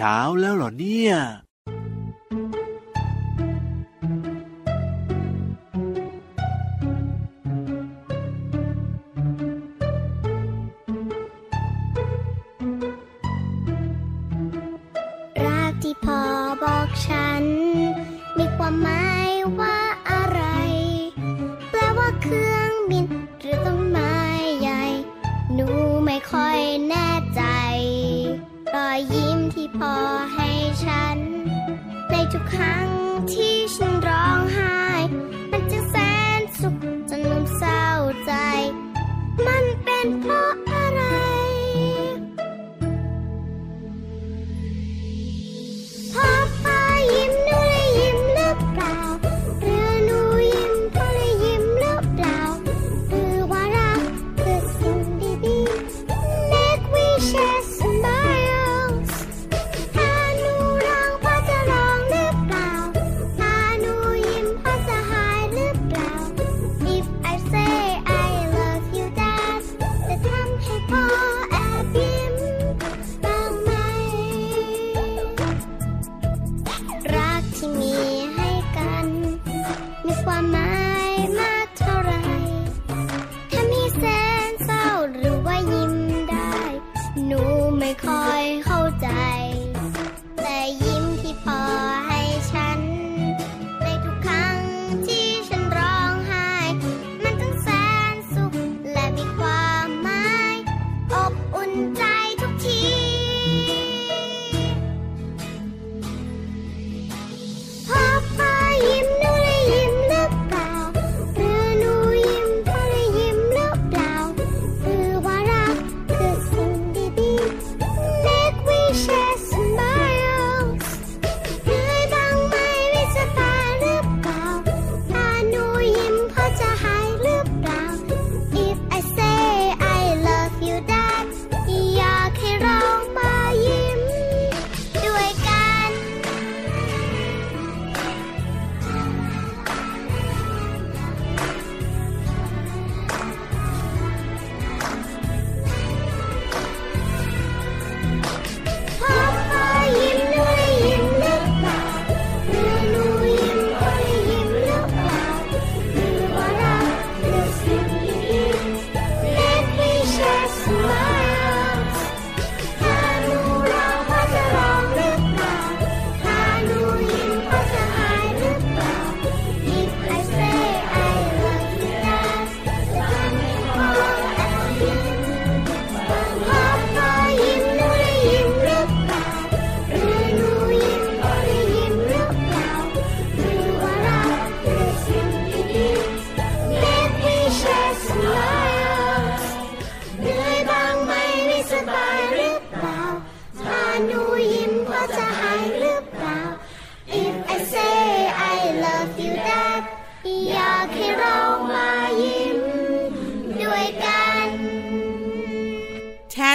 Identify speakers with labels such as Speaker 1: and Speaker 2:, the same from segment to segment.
Speaker 1: เช้าแล้วเหรอเนี่ย ค้าง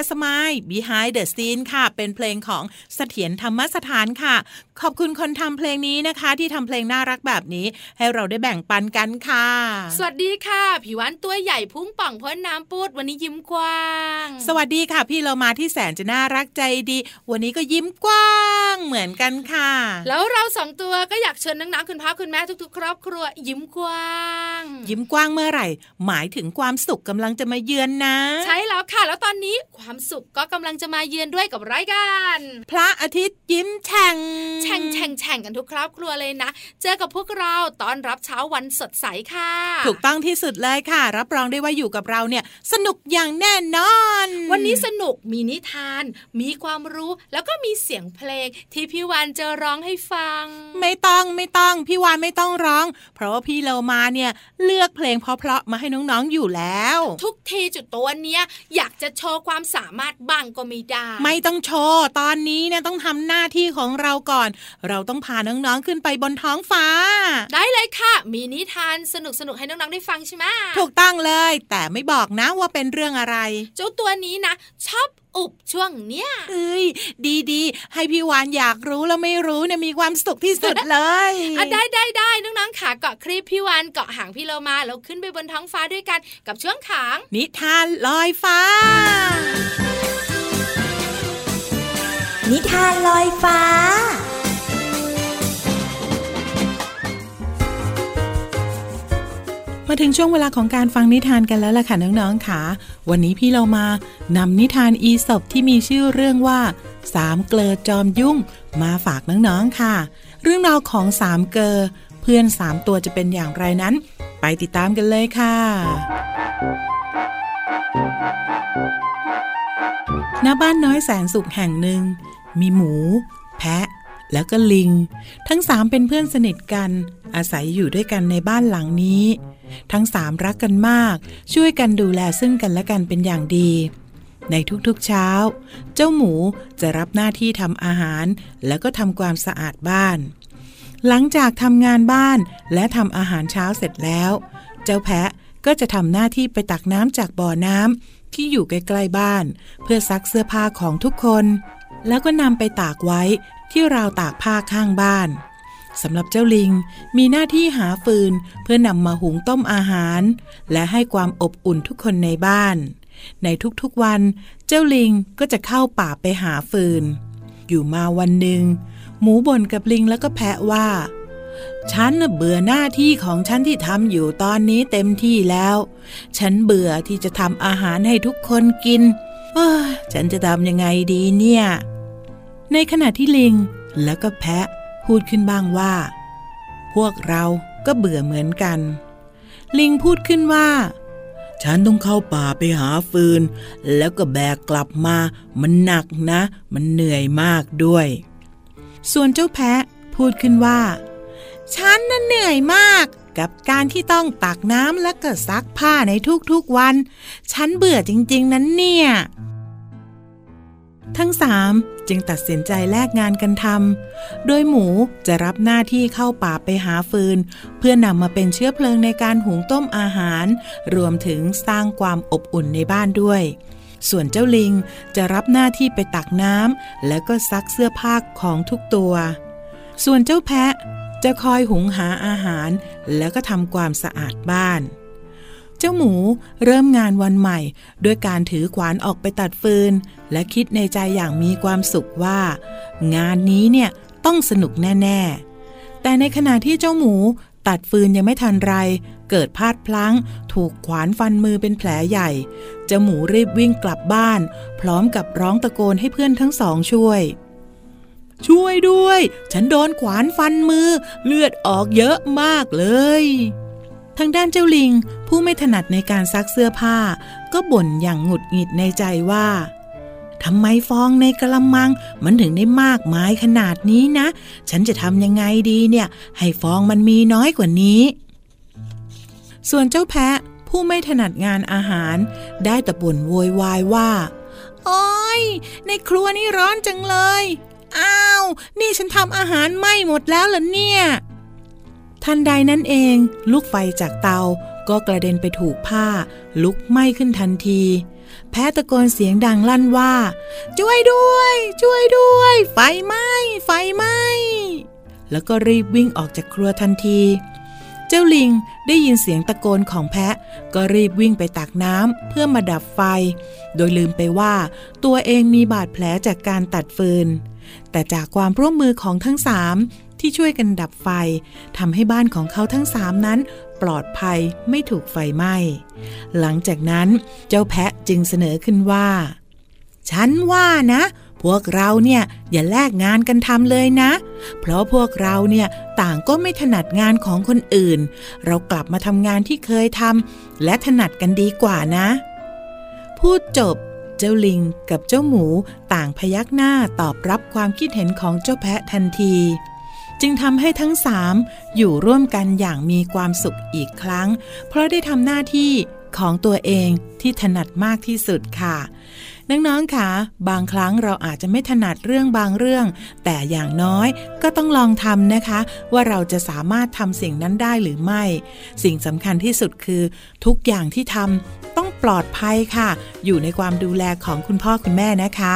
Speaker 2: สมาย Behind the Scene ค่ะ เป็นเพลงของเสถียรธรรมสถานค่ะ ขอบคุณคนทำเพลงนี้นะคะ ที่ทำเพลงน่ารักแบบนี้ ให้เราได้แบ่งปันกันค่ะ
Speaker 3: สวัสดีค่ะผิววันตัวใหญ่พุ่งป่องพ้นน้ำปูดวันนี้ยิ้มกว้าง
Speaker 2: สวัสดีค่ะ พี่เรามาที่แสนจะน่ารักใจดี วันนี้ก็ยิ้มกว้างเหมือนกันค่ะ
Speaker 3: แล้วเราสองตัวก็อยากเชิญนังๆคุณพ่อคุณแม่ทุกๆ ครอบครัว ยิ้มกว้าง
Speaker 2: ยิ้มกว้างเมื่อไหร่ หมายถึงความสุขกำลังจะมาเยือนนะ
Speaker 3: ใช่แล้วค่ะ แล้วตอนนี้ความสุขก็กำลังจะมาเยือนด้วยกับรายการ
Speaker 2: พระอาทิตย์ยิ้มแฉ่ง
Speaker 3: แฉ่งแฉ่งแฉ่งกันทุกครอบครัวเลยนะ เจอกับพวกเราตอนรับเช้าวันสดใสค่ะ
Speaker 2: ถูกต้องที่สุดเลยค่ะ รับรองได้ว่าอยู่กับเราเนี่ย สนุกอย่างแน่นอน
Speaker 3: วันนี้สนุกมีนิทาน มีความรู้แล้วก็มีเสียงเพลง ที่พี่วานจะร้องให้ฟัง
Speaker 2: ไม่ต้องไม่ต้องพี่วานไม่ต้องร้อง เพราะว่าพี่เรามาเนี่ยเลือกเพลงเพราะๆมาให้น้องๆอยู่แล้ว
Speaker 3: ทุกทีจุดตัวเนี้ยอยากจะโชว์ความสามารถบ้างก็ไม่ได้
Speaker 2: ไม่ต้องโชว์ตอนนี้เนี่ยต้องทำหน้าที่ของเราก่อน เราต้องพาน้องๆขึ้นไปบนท้องฟ้า
Speaker 3: ได้เลยค่ะ มีนิทานสนุกสนุกให้น้องๆได้ฟังใช่ไหม
Speaker 2: ถูกต้องเลย แต่ไม่บอกนะว่าเป็นเรื่องอะไร
Speaker 3: เจ้าตัวนี้นะ ชอบ อุบช่วงเนี้ย
Speaker 2: เอ้ยดีๆให้พี่วานอยากรู้แล้วไม่รู้เนี่ยมีความสุขที่สุดเลย
Speaker 3: อะได้ได้ได้น้องๆขาเกาะครีบพี่วานเกาะหางพี่เรามาแล้วขึ้นไปบนท้องฟ้าด้วยกันกับช่วงขาง
Speaker 2: นิทานลอยฟ้า
Speaker 1: นิทานลอยฟ้า
Speaker 2: มาถึงช่วงเวลาของการฟังนิทานกันแล้วล่ะค่ะน้องๆค่ะ วันนี้พี่เรามานำนิทานอีสบที่มีชื่อเรื่องว่าสามเกลอจอมยุ่ง มาฝากน้องๆค่ะ เรื่องราวของสามเกลอเพื่อนสามตัวจะเป็นอย่างไรนั้น ไปติดตามกันเลยค่ะณบ้านน้อยแสนสุขแห่งหนึ่ง มีหมู แพะ แล้วก็ลิง ทั้งสามเป็นเพื่อนสนิทกัน อาศัยอยู่ด้วยกันในบ้านหลังนี้ ทั้งสามรักกันมาก ช่วยกันดูแลซึ่งกันและกันเป็นอย่างดี ในทุกๆเช้า เจ้าหมูจะรับหน้าที่ทำอาหาร แล้วก็ทำความสะอาดบ้าน หลังจากทำงานบ้านและทำอาหารเช้าเสร็จแล้ว เจ้าแพะก็จะทำหน้าที่ไปตักน้ำจากบ่อน้ำที่อยู่ใกล้ๆบ้าน เพื่อซักเสื้อผ้าของทุกคน แล้วก็นำไปตากไว้ที่ราวตากผ้าข้างบ้าน สำหรับเจ้าลิงมีหน้าที่หาฟืนเพื่อนำมาหุงต้มอาหาร และให้ความอบอุ่นทุกคนในบ้าน ในทุกๆวัน เจ้าลิงก็จะเข้าป่าไปหาฟืน อยู่มาวันหนึ่ง หมูบ่นกับลิงแล้วก็แพะว่า ฉันเบื่อหน้าที่ของฉันที่ทำอยู่ตอนนี้เต็มที่แล้ว ฉันเบื่อที่จะทำอาหารให้ทุกคนกินฉันจะทำยังไงดีเนี่ย ในขณะที่ลิงแล้วก็แพะ พูดขึ้นบ้างว่า พวกเราก็เบื่อเหมือนกัน ลิงพูดขึ้นว่า ฉันต้องเข้าป่าไปหาฟืน แล้วก็แบกกลับมา มันหนักนะ มันเหนื่อยมากด้วย ส่วนเจ้าแพะพูดขึ้นว่า ฉันน่ะเหนื่อยมากกับการที่ต้องตักน้ำและก็ซักผ้าในทุกๆวัน ฉันเบื่อจริง ๆ นั้นเนี่ย ทั้งสามจึงตัดสินใจแลกงานกันทำ โดยหมูจะรับหน้าที่เข้าป่าไปหาฟืน เพื่อนำมาเป็นเชื้อเพลิงในการหุงต้มอาหาร รวมถึงสร้างความอบอุ่นในบ้านด้วย ส่วนเจ้าลิงจะรับหน้าที่ไปตักน้ำแล้วก็ซักเสื้อผ้าของทุกตัว ส่วนเจ้าแพะจะคอยหุงหาอาหาร แล้วก็ทำความสะอาดบ้าน เจ้าหมูเริ่มงานวันใหม่ ด้วยการถือขวานออกไปตัดฟืน และคิดในใจอย่างมีความสุขว่า งานนี้เนี่ยต้องสนุกแน่ ๆ แต่ในขณะที่เจ้าหมูตัดฟืนยังไม่ทันไร เกิดพลาดพลั้ง ถูกขวานฟันมือเป็นแผลใหญ่ เจ้าหมูรีบวิ่งกลับบ้าน พร้อมกับร้องตะโกนให้เพื่อนทั้งสองช่วย ช่วยด้วย ฉันโดนขวานฟันมือ เลือดออกเยอะมากเลย ทางด้านเจ้าลิงผู้ไม่ถนัดในการซักเสื้อผ้า ก็บ่นอย่างหงุดหงิดในใจว่าทำไมฟองในกระมังมันถึงได้มากมายขนาดนี้นะ ฉันจะทำยังไงดีเนี่ย ให้ฟองมันมีน้อยกว่านี้ ส่วนเจ้าแพะผู้ไม่ถนัดงานอาหาร ได้แต่บ่นโวยวายว่าโอ้ยในครัวนี่ร้อนจังเลย อ้าว นี่ฉันทำอาหารไหม้หมดแล้วเหรอเนี่ย ทันใดนั้นเอง ลูกไฟจากเตาก็กระเด็นไปถูกผ้า ลุกไหม้ขึ้นทันที แพ้ตะโกนเสียงดังลั่นว่า ช่วยด้วย ช่วยด้วย ไฟไหม้ไฟไหม้แล้วก็รีบวิ่งออกจากครัวทันที เจ้าลิงได้ยินเสียงตะโกนของแพะ ก็รีบวิ่งไปตักน้ำเพื่อมาดับไฟ โดยลืมไปว่าตัวเองมีบาดแผลจากการตัดฟืนแต่จากความร่วมมือของทั้งสาม ที่ช่วยกันดับไฟทำให้บ้านของเขาทั้งสามนั้น ปลอดภัยไม่ถูกไฟไหม้หลังจากนั้นเจ้าแพะจึงเสนอขึ้นว่า ฉันว่านะ พวกเราเนี่ยอย่าแลกงานกันทำเลยนะ เพราะพวกเราเนี่ยต่างก็ไม่ถนัดงานของคนอื่น เรากลับมาทำงานที่เคยทำและถนัดกันดีกว่านะ พูดจบเจ้าลิงกับเจ้าหมูต่างพยักหน้าตอบรับความคิดเห็นของเจ้าแพะทันที จึงทำให้ทั้งสามอยู่ร่วมกันอย่างมีความสุขอีกครั้ง เพราะได้ทำหน้าที่ของตัวเองที่ถนัดมากที่สุดค่ะน้องๆค่ะ บางครั้งเราอาจจะไม่ถนัดเรื่องบางเรื่อง แต่อย่างน้อยก็ต้องลองทำนะคะ ว่าเราจะสามารถทำสิ่งนั้นได้หรือไม่ สิ่งสำคัญที่สุดคือ ทุกอย่างที่ทำต้องปลอดภัยค่ะ อยู่ในความดูแลของคุณพ่อคุณแม่นะคะ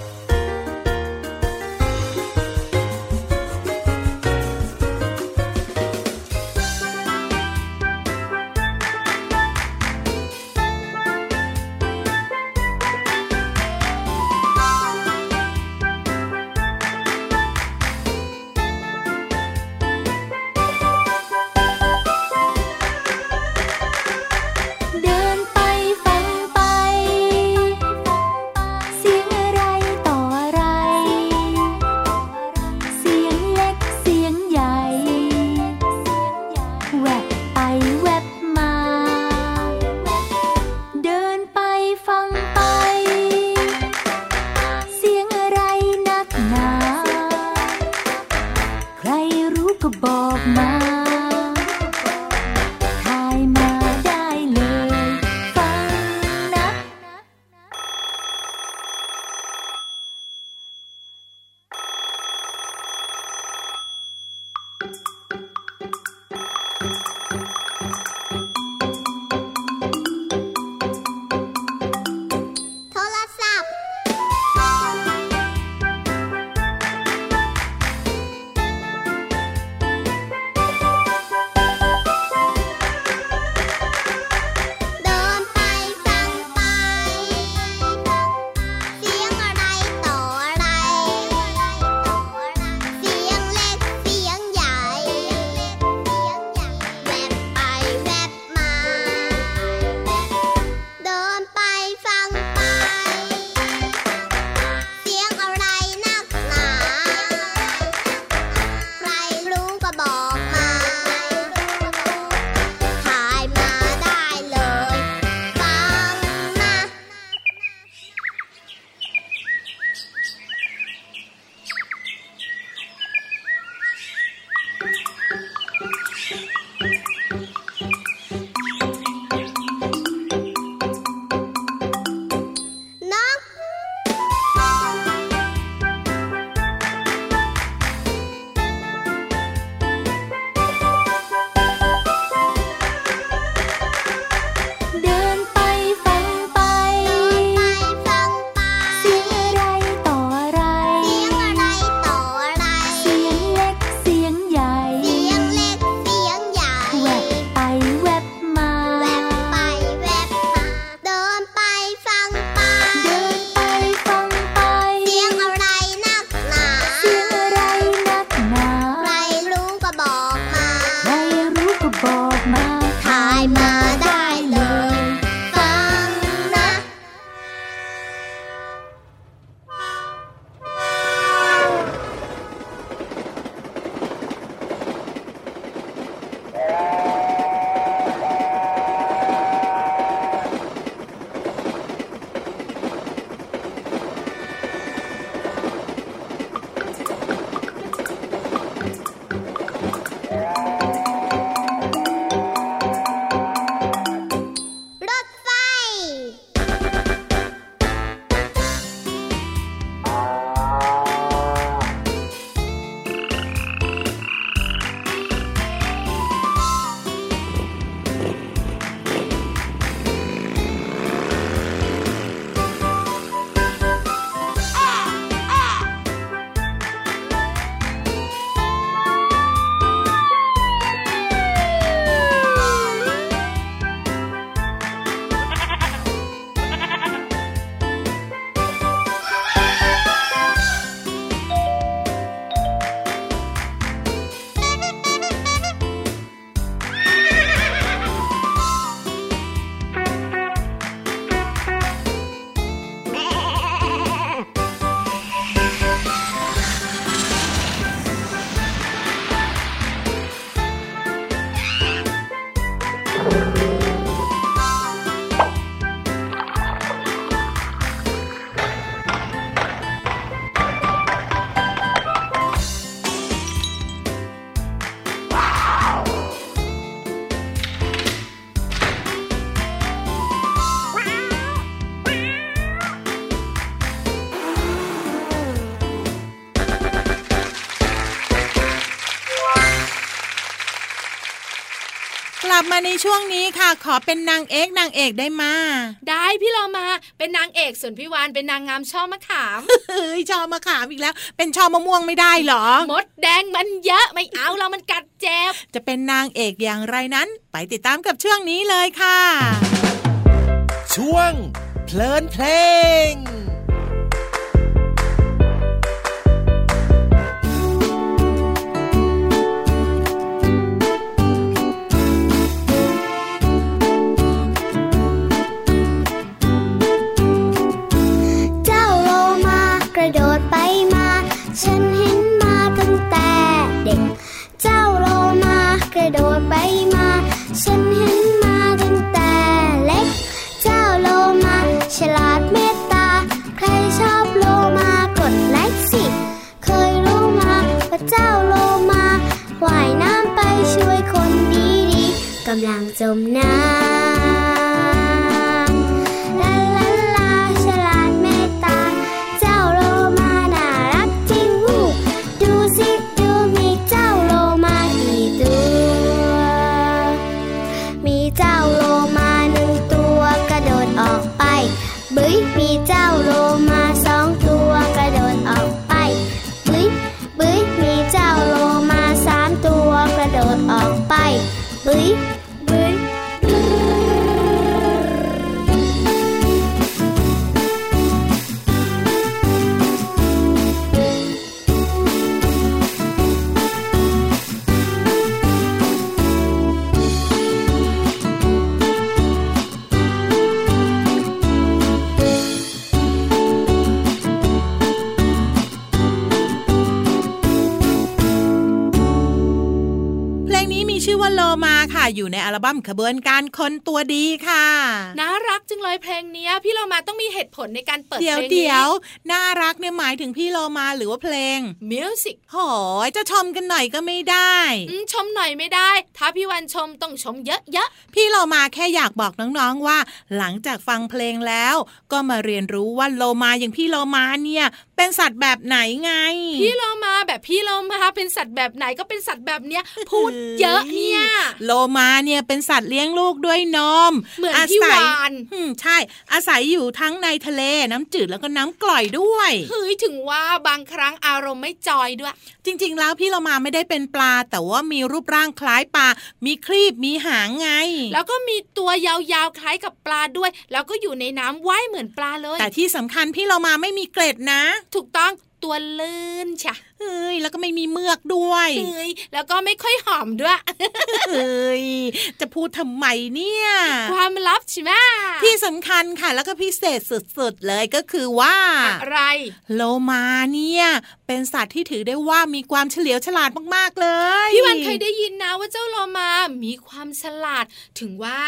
Speaker 2: ในช่วงนี้ค่ะ ขอเป็นนางเอกนางเอกได้มา
Speaker 3: ได้พี่เรามาเป็นนางเอกส่วนพี่วานเป็นนางงามช่อมะขาม
Speaker 2: เฮ้ยชอมะขามอีกแล้ว เป็นชอมะม่วงไม่ได้เหรอ
Speaker 3: มดแดงมันเยอะไม่เอาเรามันกัดเจ็บ
Speaker 2: จะเป็นนางเอกอย่างไรนั้น ไปติดตามกับช่วงนี้เลยค่ะ
Speaker 1: ช่วงเพลินเพลงำ
Speaker 4: ลังจมน้ำ
Speaker 2: ลมาค่ะ อยู่ในอัลบั้มขบวนการคนตัวดีค่ะ
Speaker 3: น่ารักจังเลยเพลงเนี้ยพี่เรามาต้องมีเหตุผลในการเปิด
Speaker 2: เดี๋ยว
Speaker 3: เพลง
Speaker 2: เดี๋
Speaker 3: นี้
Speaker 2: ยวน่ารักเนี่ยหมายถึงพี่โลมาหรือว่าเพลง
Speaker 3: มิวสิก
Speaker 2: โหยจะชมกันหน่อยก็ไม่ได้
Speaker 3: ชมหน่อยไม่ได้ ถ้าพี่วันชมต้องชมเยอะ
Speaker 2: พี่โลมาแค่อยากบอกน้องๆว่า หลังจากฟังเพลงแล้ว ก็มาเรียนรู้ว่าโลมาอย่างพี่โลมาเนี่ย เป็นสัตว์แบบไหนไง
Speaker 3: ๆพี่เรามาแบบพี่เรามาเป็นสัตว์แบบไหนก็เป็นสัตว์แบบเนี้ยพูดเยอะเนี่ย
Speaker 2: โลมาเนี่ยเป็นสัตว์เลี้ยงลูกด้วยนม
Speaker 3: เหมือนพี่
Speaker 2: ศัยวา
Speaker 3: น
Speaker 2: อืมใช่ อาศัยอยู่ทั้งในทะเลน้ำจืดแล้วก็น้ำกร่อยด้วย
Speaker 3: เฮ้ยถึงว่าบางครั้งอารมณ์ไม่จอยด้วย
Speaker 2: จริง ๆ แล้วพี่โลมาไม่ได้เป็นปลา แต่ว่ามีรูปร่างคล้ายปลา มีครีบมีหางไง
Speaker 3: แล้วก็มีตัวยาวๆคล้ายกับปลาด้วย แล้วก็อยู่ในน้ำว่ายเหมือนปลาเลย
Speaker 2: แต่ที่สำคัญพี่โลมาไม่มีเกล็ดนะ
Speaker 3: ถูกต้องตัวลื่นใช่
Speaker 2: เฮ้ยแล้วก็ไม่มีเมือกด้วย
Speaker 3: เฮ้ยแล้วก็ไม่ค่อยหอมด้วย
Speaker 2: เฮ้ยจะพูดทำไมเนี่ย
Speaker 3: ความลับใช่ไหม
Speaker 2: ที่สำคัญค่ะ แล้วก็พิเศษสุดๆเลยก็คือว่า
Speaker 3: อะไร
Speaker 2: โลมาเนี่ย เป็นสัตว์ที่ถือได้ว่ามีความเฉลียวฉลาดมากๆเลย
Speaker 3: พี่วันเคยได้ยินนะว่าเจ้าโลมามีความฉลาดถึงว่า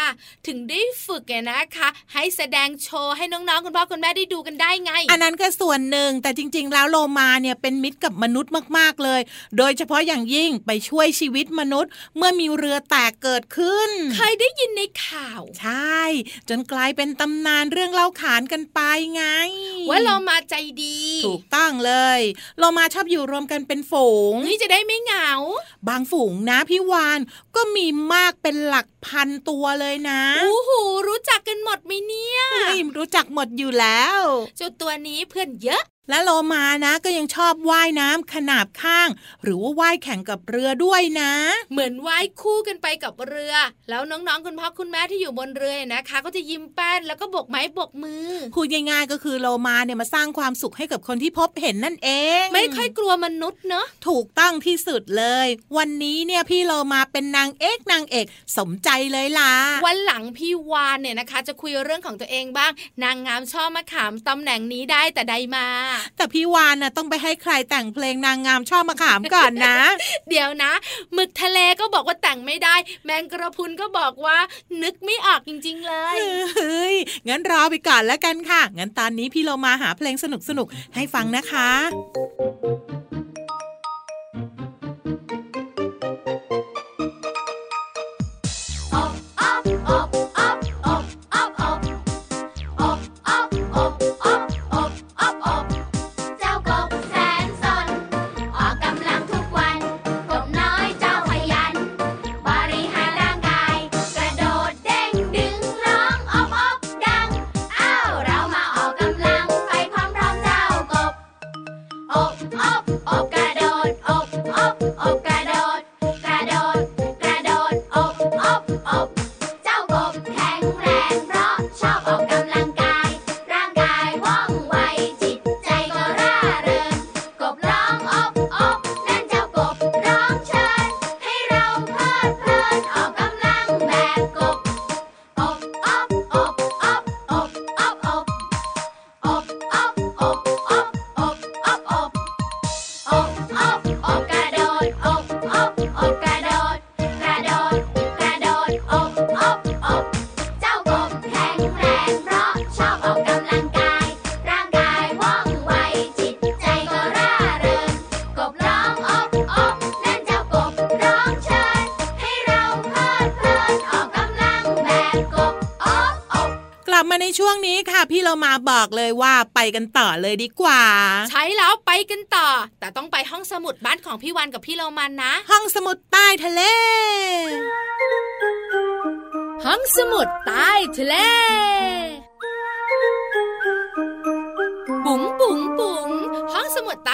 Speaker 3: ถึงได้ฝึกไงนะคะ ให้แสดงโชว์ให้น้องๆคุณพ่อคุณแม่ได้ดูกันได้ไง
Speaker 2: อันนั้นก็ส่วนหนึ่งแต่จริง ๆ แล้วโลมาเนี่ยเป็นมิตรกับมนุษย์มากๆเลย โดยเฉพาะอย่างยิ่งไปช่วยชีวิตมนุษย์ เมื่อมีเรือแตกเกิดขึ้น
Speaker 3: เคยได้ยินในข่าว
Speaker 2: ใช่ จนกลายเป็นตำนานเรื่องเล่าขานกันไปไง
Speaker 3: ว่าโลมาใจดี
Speaker 2: ถูกต้องเลยโลมาชอบอยู่รวมกันเป็นฝูง
Speaker 3: นี่จะได้ไม่เหงา
Speaker 2: บางฝูงนะพี่วานก็มีมากเป็นหลักพันตัวเลยนะ
Speaker 3: อู้หูรู้จักกันหมดไหมเนี่ย
Speaker 2: เฮ้ยรู้จักหมดอยู่แล้ว
Speaker 3: เจ้าตัวนี้เพื่อนเยอะ
Speaker 2: และโลมานะก็ยังชอบว่ายน้ำขนาบข้าง หรือว่าว่ายแข่งกับเรือด้วยนะ
Speaker 3: เหมือนว่ายคู่กันไปกับเรือ แล้วน้องๆคุณพ่อคุณแม่ที่อยู่บนเรือนะคะ ก็จะยิ้มแป้นแล้วก็โบกไม้โบกมือ
Speaker 2: พูดง่ายๆก็คือโลมาเนี่ยมาสร้างความสุขให้กับคนที่พบเห็นนั่นเอง
Speaker 3: ไม่ค่อยกลัวมนุษย์เนอะ
Speaker 2: ถูกต้องที่สุดเลย วันนี้เนี่ยพี่โลมาเป็นนางเอกนางเอก สมใจเลยล่ะ
Speaker 3: วันหลังพี่วานเนี่ยนะคะ จะคุยเรื่องของตัวเองบ้าง นางงามชอบมะขามตำแหน่งนี้ได้แต่ใดมา
Speaker 2: แต่พี่วานน่ะต้องไปให้ใครแต่งเพลงนางงามชอบมาขามก่อนนะ
Speaker 3: เดี๋ยวนะหมึกทะเลก็บอกว่าแต่งไม่ได้ แมงกระพรุนก็บอกว่า นึกไม่ออกจริง ๆ เลย
Speaker 2: เฮ้ยงั้นรอไปก่อนแล้วกันค่ะ งั้นตอนนี้พี่โลมาหาเพลงสนุกๆให้ฟังนะคะ
Speaker 4: อบ กันต่อเลยดีก
Speaker 2: ว่า
Speaker 3: ใช้แล้วไปกันต่อ แต่ต้องไปห้องสมุดบ้านของพี่วันกับพี่เรามันนะ
Speaker 2: ห้องสมุดใต้ทะเล
Speaker 3: ห้องสมุดใต้ทะเล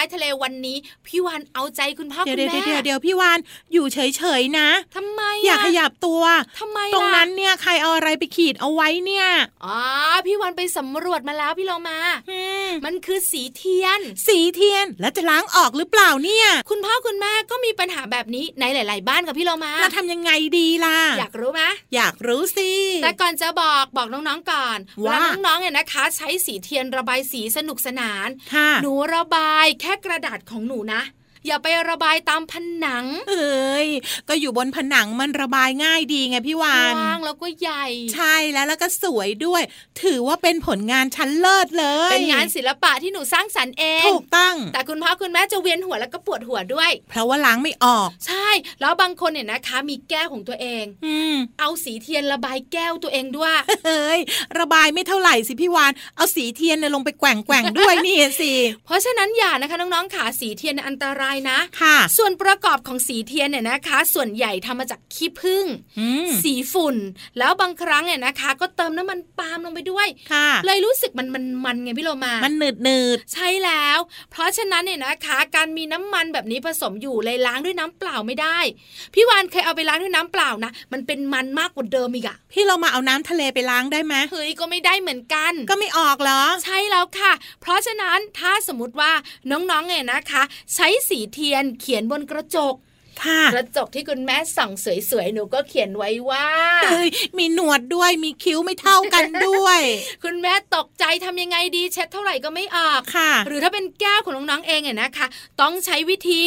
Speaker 3: ต้ทะเลวันนี้ พี่วันเอาใจคุณพ่อ
Speaker 2: เดี๋
Speaker 3: คุ
Speaker 2: ยว
Speaker 3: ณ
Speaker 2: เดี๋ยว
Speaker 3: แม่
Speaker 2: เดี๋ยวเดี๋ยวพี่วานอยู่เฉยๆนะ
Speaker 3: ทำไม
Speaker 2: อย่าะขยับตัว
Speaker 3: ทำไม
Speaker 2: ตรง
Speaker 3: ล่ะ
Speaker 2: นั้นเนี่ยใครเอาอะไรไปขีดเอาไว้เนี่ย
Speaker 3: อ๋อพี่วันไปสำรวจมาแล้วพี่เรามา
Speaker 2: อืม
Speaker 3: มันคือสีเทียน
Speaker 2: สีเทียนแล้วจะล้างออกหรือเปล่าเนี่ย
Speaker 3: คุณพ่อคุณแม่ก็มีปัญหาแบบนี้ในหลาย ๆ บ้านกับพี่เรามา
Speaker 2: เราทำยังไงดีล่ะ
Speaker 3: อยากรู้ไหม
Speaker 2: อยากรู้สิ
Speaker 3: แต่ก่อนจะบอกบอกน้องๆก่อน
Speaker 2: ว่า
Speaker 3: เวลน้องๆเนี่ยนะคะ ใช้สีเทียนระบายสีสนุกสนาน
Speaker 2: ค่ะ
Speaker 3: หนูระบายแค่กระดาษของหนูนะ อย่าไประบายตามผนัง
Speaker 2: เอ้ยก็อยู่บนผนังมันระบายง่ายดีไงพี่วาน
Speaker 3: กว้างแล้วก็ใหญ่
Speaker 2: ใช่แล้วแล้วก็สวยด้วย ถือว่าเป็นผลงานชั้นเลิศเลย
Speaker 3: เป็นงานศิลปะที่หนูสร้างสรรค์เอง
Speaker 2: ถูกต้อง
Speaker 3: แต่คุณพ่อคุณแม่จะเวียนหัวแล้วก็ปวดหัวด้วย
Speaker 2: เพราะว่าล้างไม่ออก
Speaker 3: ใช่ แล้วบางคนเนี่ยนะคะ มีแก้วของตัวเอง
Speaker 2: อืม
Speaker 3: เอาสีเทียนระบายแก้วตัวเองด้วย
Speaker 2: เฮ้ยระบายไม่เท่าไหร่สิพี่วานเอาสีเทียนเนี่ยลงไปแกว่งแกว่งๆด้วยนี่สิ
Speaker 3: เพราะฉะนั้นอย่านะคะน้องๆขาสีเทียนอันตรายนะ
Speaker 2: ค่ะ
Speaker 3: ส่วนประกอบของสีเทียนเนี่ยนะคะ ส่วนใหญ่ทำมาจากขี้ผึ้ง
Speaker 2: อืม
Speaker 3: สีฝุ่น แล้วบางครั้งเนี่ยนะคะ ก็เติมน้ำมันปาล์มลงไปด้วย
Speaker 2: ค่ะ
Speaker 3: เลยรู้สึกมันมันมันไงพี่โลมา
Speaker 2: มันหนืดหนืด
Speaker 3: ใช่แล้ว เพราะฉะนั้นเนี่ยนะคะ การมีน้ำมันแบบนี้ผสมอยู่เลยล้างด้วยน้ำเปล่าไม่ได้ พี่วานเคยเอาไปล้างด้วยน้ำเปล่านะมันเป็นมันมากกว่าเดิมอีกอะ
Speaker 2: ๆพี่เรามาเอาน้ำทะเลไปล้างได้ไหม
Speaker 3: เฮ้ยก็ไม่ได้เหมือนกัน
Speaker 2: ก็ไม่ออกเหรอ
Speaker 3: ใช่แล้วค่ะ เพราะฉะนั้นถ้าสมมติว่าน้องๆเนี่ยนะคะ ใช้สีเทียนเขียนบนกระจก
Speaker 2: ค่ะ
Speaker 3: กระจกที่คุณแม่ส่องสวยๆ หนูก็เขียนไว้ว่า
Speaker 2: เอ้ยมีหนวดด้วยมีคิ้วไม่เท่ากันด้วย
Speaker 3: คุณแม่ตกใจทำยังไงดีเช็ดเท่าไหร่ก็ไม่ออก
Speaker 2: ค่ะ
Speaker 3: หรือถ้าเป็นแก้วของน้องๆเองเนี่ยนะคะ ต้องใช้วิธี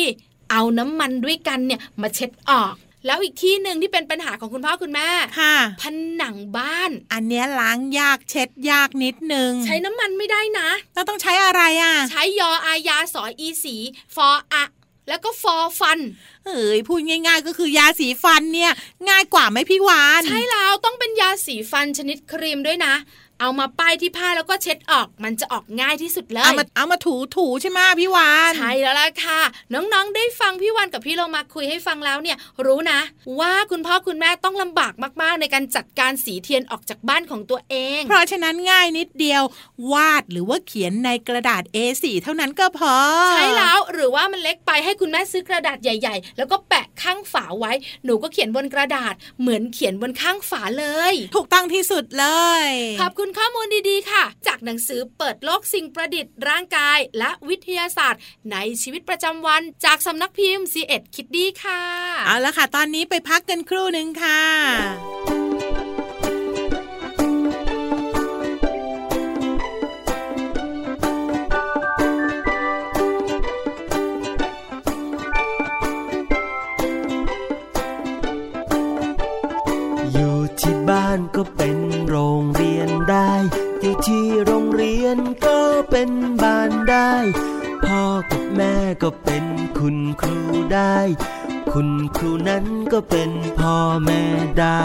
Speaker 3: เอาน้ำมันด้วยกันเนี่ยมาเช็ดออก แล้วอีกที่หนึ่งที่เป็นปัญหาของคุณพ่อคุณแม่
Speaker 2: ค่ะ
Speaker 3: ผนังบ้าน
Speaker 2: อันเนี้ยล้างยากเช็ดยากนิดนึง
Speaker 3: ใช้น้ำมันไม่ได้นะ
Speaker 2: แล้วต้องใช้อะไรอะ
Speaker 3: ใช้ยออายาสออีสีฟออะแล้วก็ฟอฟัน
Speaker 2: เอ้ยพูดง่าย ๆ ก็คือยาสีฟันเนี่ย ง่ายกว่าไหมพี่วาน
Speaker 3: ใช่แล้วต้องเป็นยาสีฟันชนิดครีมด้วยนะ เอามาป้ายที่ผ้าแล้วก็เช็ดออก มันจะออกง่ายที่สุดเล
Speaker 2: เอา
Speaker 3: ย
Speaker 2: มาเอามาถูถูๆใช่ไหมพี่วาน
Speaker 3: ใช่แล้วล่ะค่ะ น้องๆได้ฟังพี่วันกับพี่เรามาคุยให้ฟังแล้วเนี่ย รู้นะ ว่าคุณพ่อคุณแม่ต้องลำบากมากๆ ในการจัดการสีเทียนออกจากบ้านของตัวเอง
Speaker 2: เพราะฉะนั้นง่ายนิดเดียว วาดหรือว่าเขียนในกระดาษ A4 เท่านั้นก็พอ
Speaker 3: ใช่แล้วหรือว่ามันเล็กไปให้คุณแม่ซื้อกระดาษใหญ่ ๆ แล้วก็แปะข้างฝาไว้ หนูก็เขียนบนกระดาษ เหมือนเขียนบนข้างฝาเลย
Speaker 2: ถูกต้องที่สุดเลย
Speaker 3: ขอบคุณข้อมูลดีๆค่ะ จากหนังสือเปิดโลกสิ่งประดิษฐ์ร่างกาย และวิทยาศาสตร์ ในชีวิตประจำวันจากสำนักพิมพ์ C ีเอ็ดคิดดีค่ะ
Speaker 2: เอาละค่ะ ตอนนี้ไปพักกันครู่หนึ่งค่ะ
Speaker 5: ที่โรงเรียนก็เป็นบ้านได้ พ่อกับแม่ก็เป็นคุณครูได้ คุณครูนั้นก็เป็นพ่อแม่ได้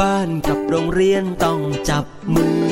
Speaker 5: บ้านกับโรงเรียนต้องจับ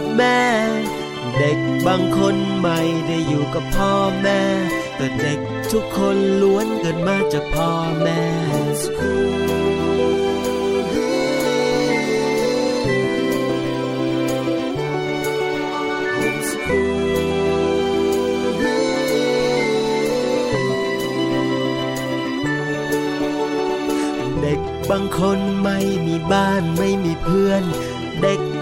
Speaker 5: กับแม่ เด็กบางคนไม่ได้อยู่กับพ่อแม่ แต่เด็กทุกคนล้วนเกิดมาจากพ่อแม่ เด็กบางคนไม่มีบ้านไม่มีเพื่อน เด็ก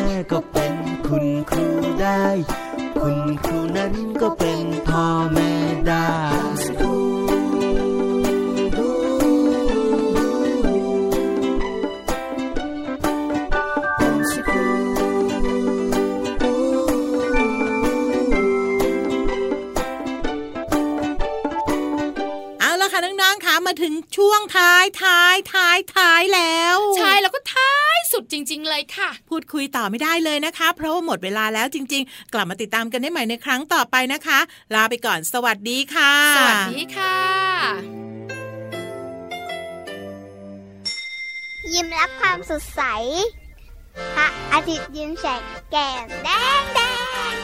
Speaker 5: กับแม่ก็เป็นคุณครูได้ คุณครูนั้นก็เป็นพ่อแม่ได้
Speaker 2: เอาละค่ะน้องๆค่ะมาถึงช่วงท้ายท้ายท้ายท้ายแล้ว
Speaker 3: ใช่แล้วก็ท้าย สุดจริง ๆ เลยค่ะ
Speaker 2: พูดคุยต่อไม่ได้เลยนะคะ เพราะว่าหมดเวลาแล้วจริง ๆ กลับมาติดตามกันได้ใหม่ในครั้งต่อไปนะคะ ลาไปก่อนสวัสดีค่ะ
Speaker 3: สวัสดีค่ะ
Speaker 4: ยิ้มรับความสดใสพระอาทิตย์ยิ้มแฉกแก้มแดงแดง